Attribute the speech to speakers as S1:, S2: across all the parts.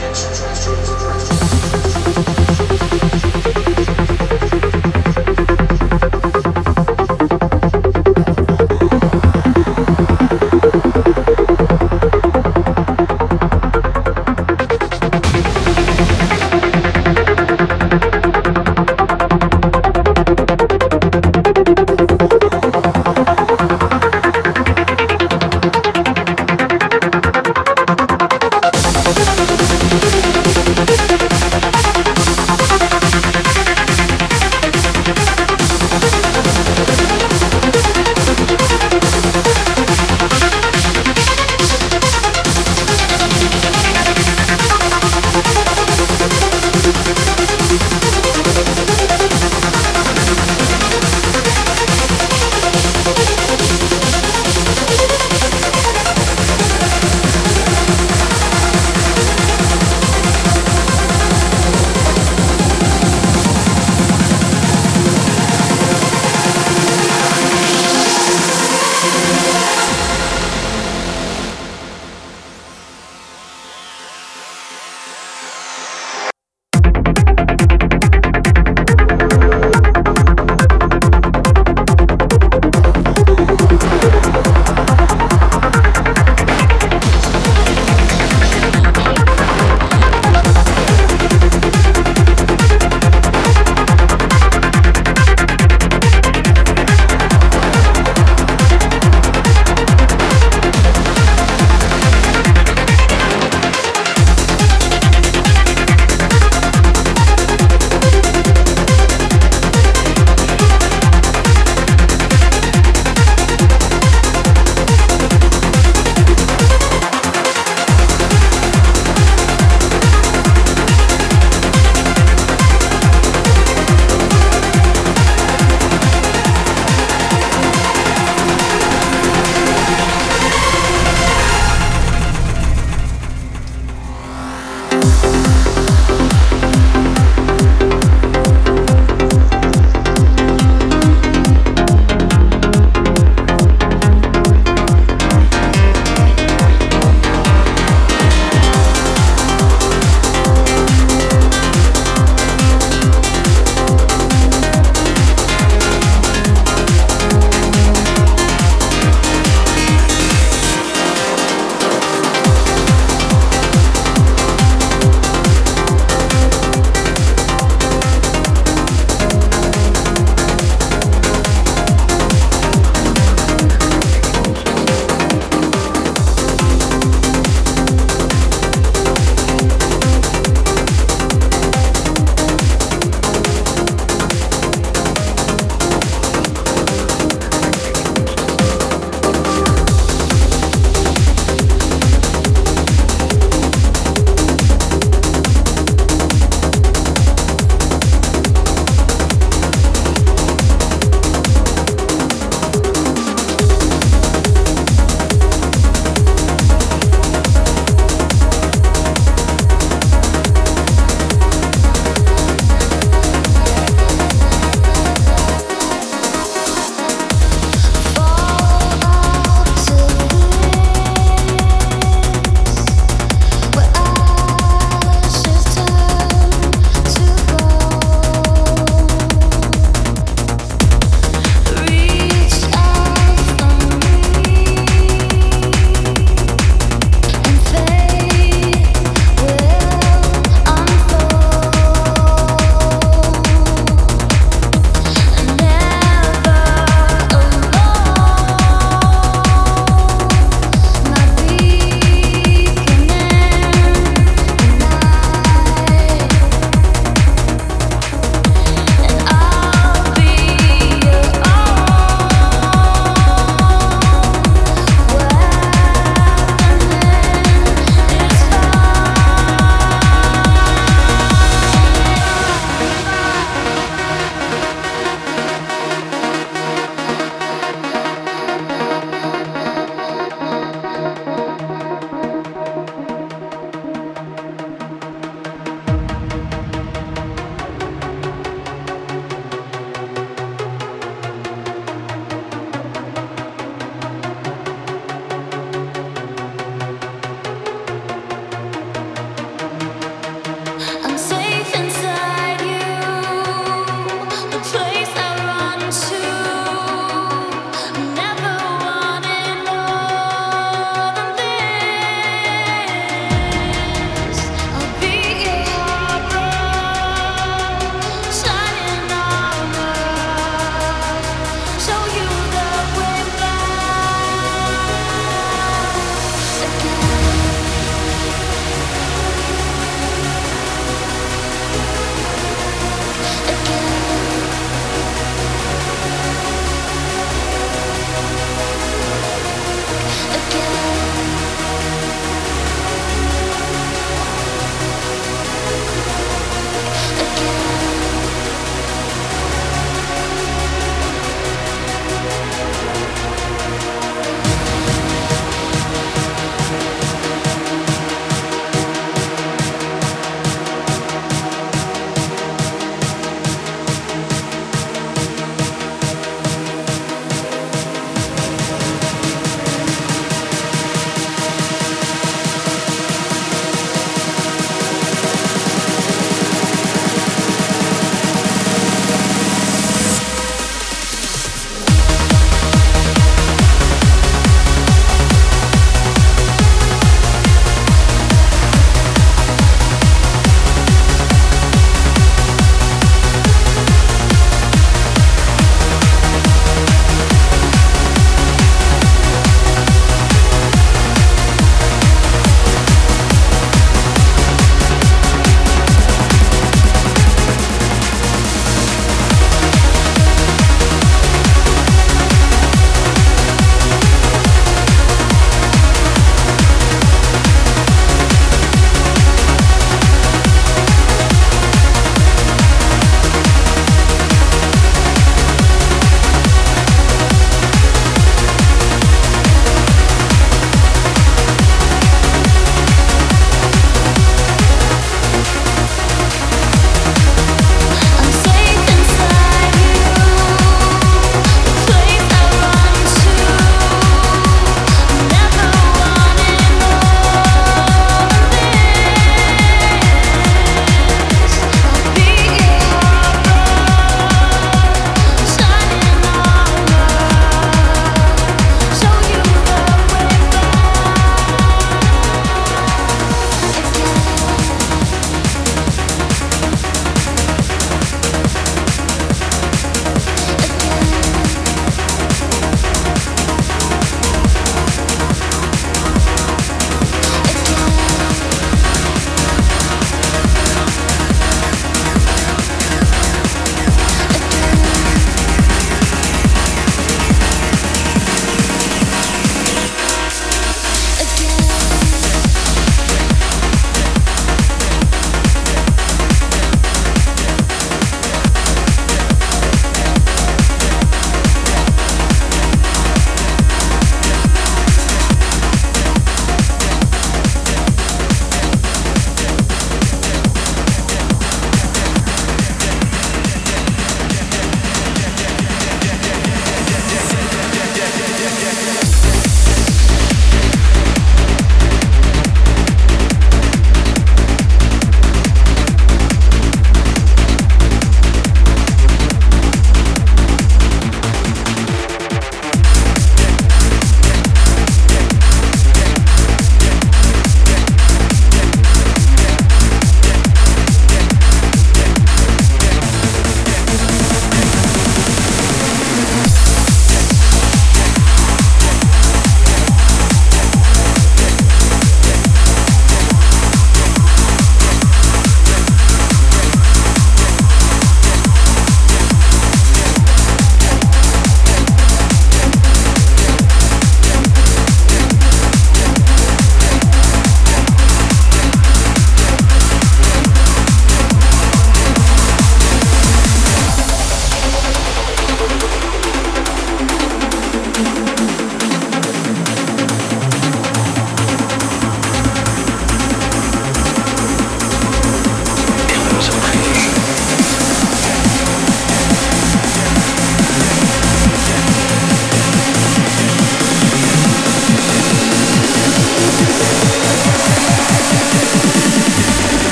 S1: Attention, transfer to the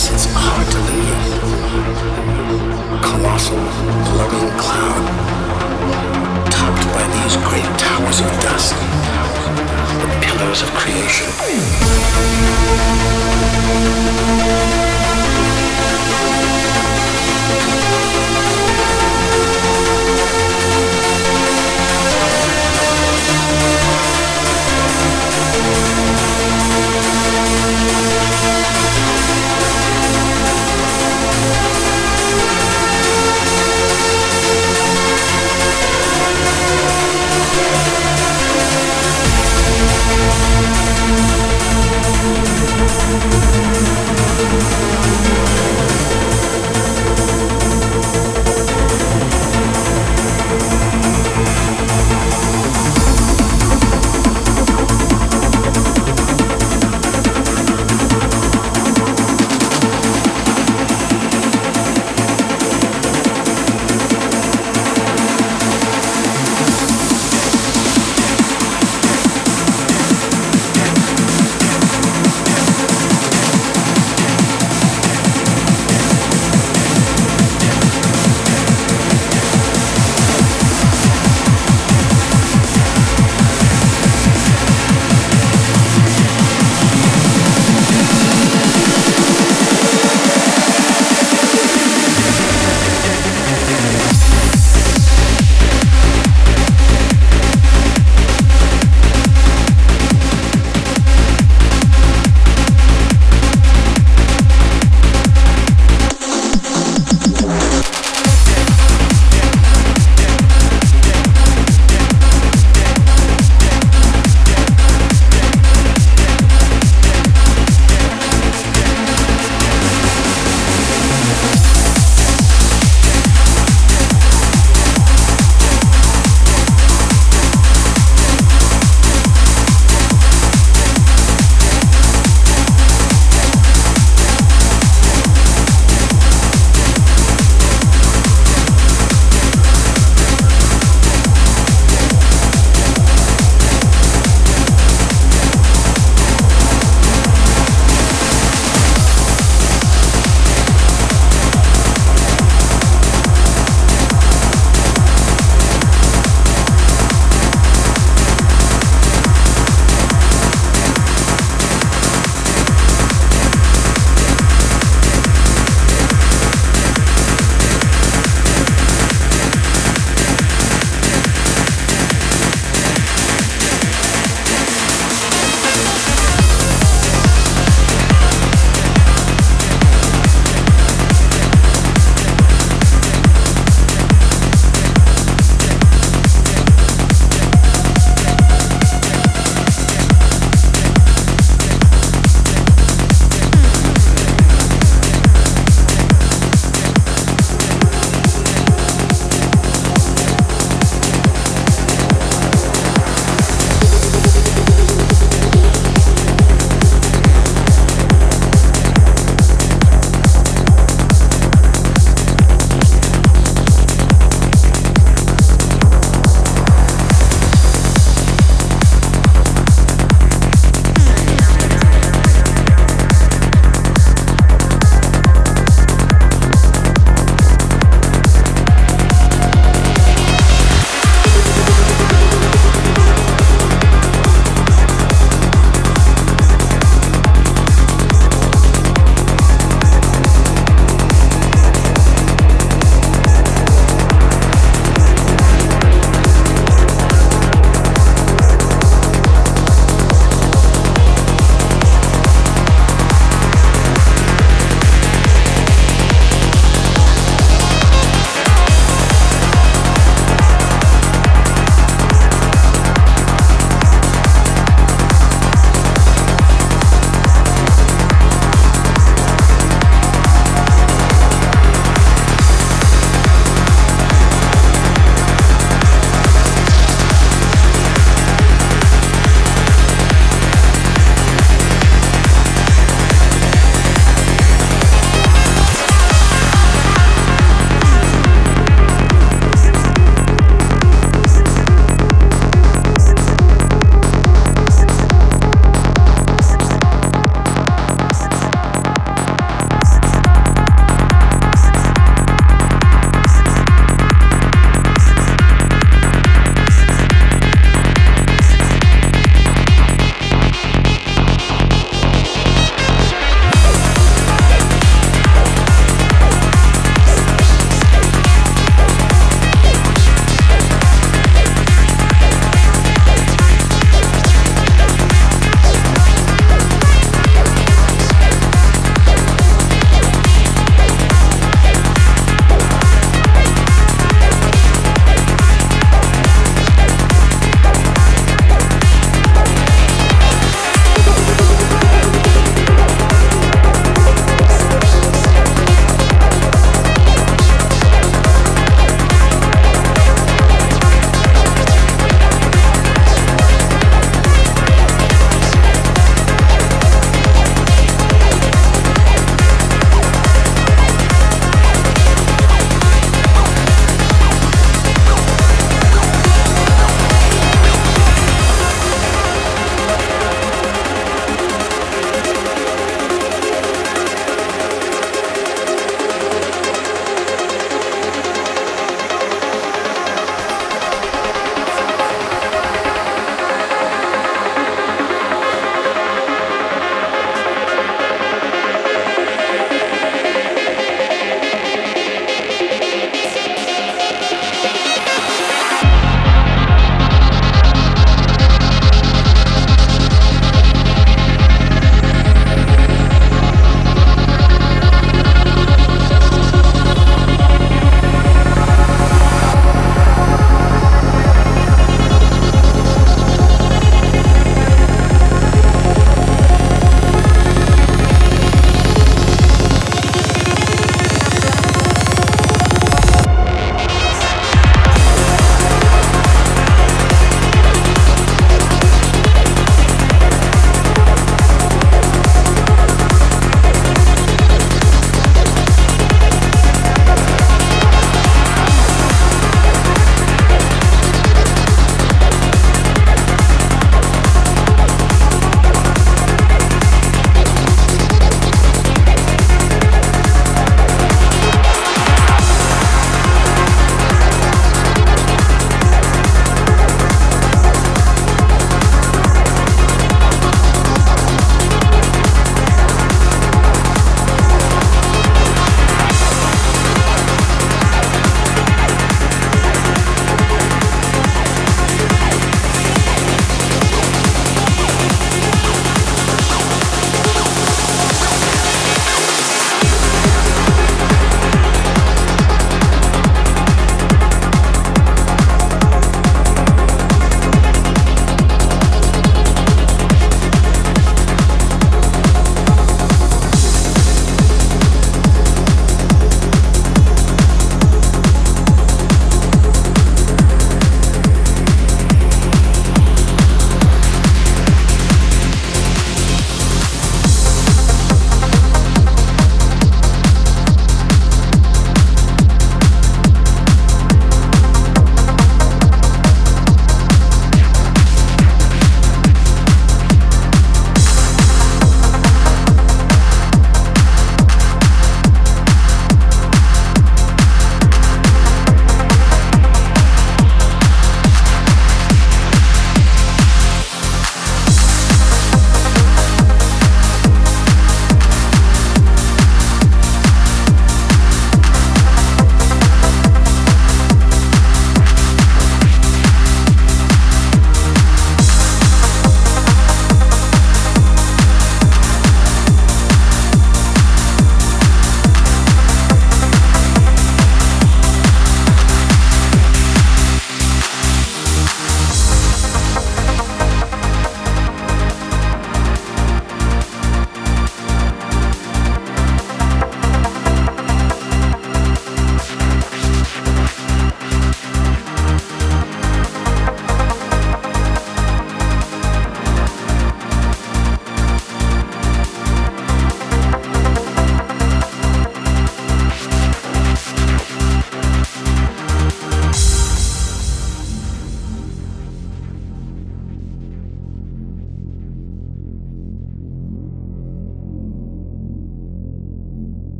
S1: as its leave. colossal glowing cloud, topped by these great towers of dust, the pillars of creation. Thank you.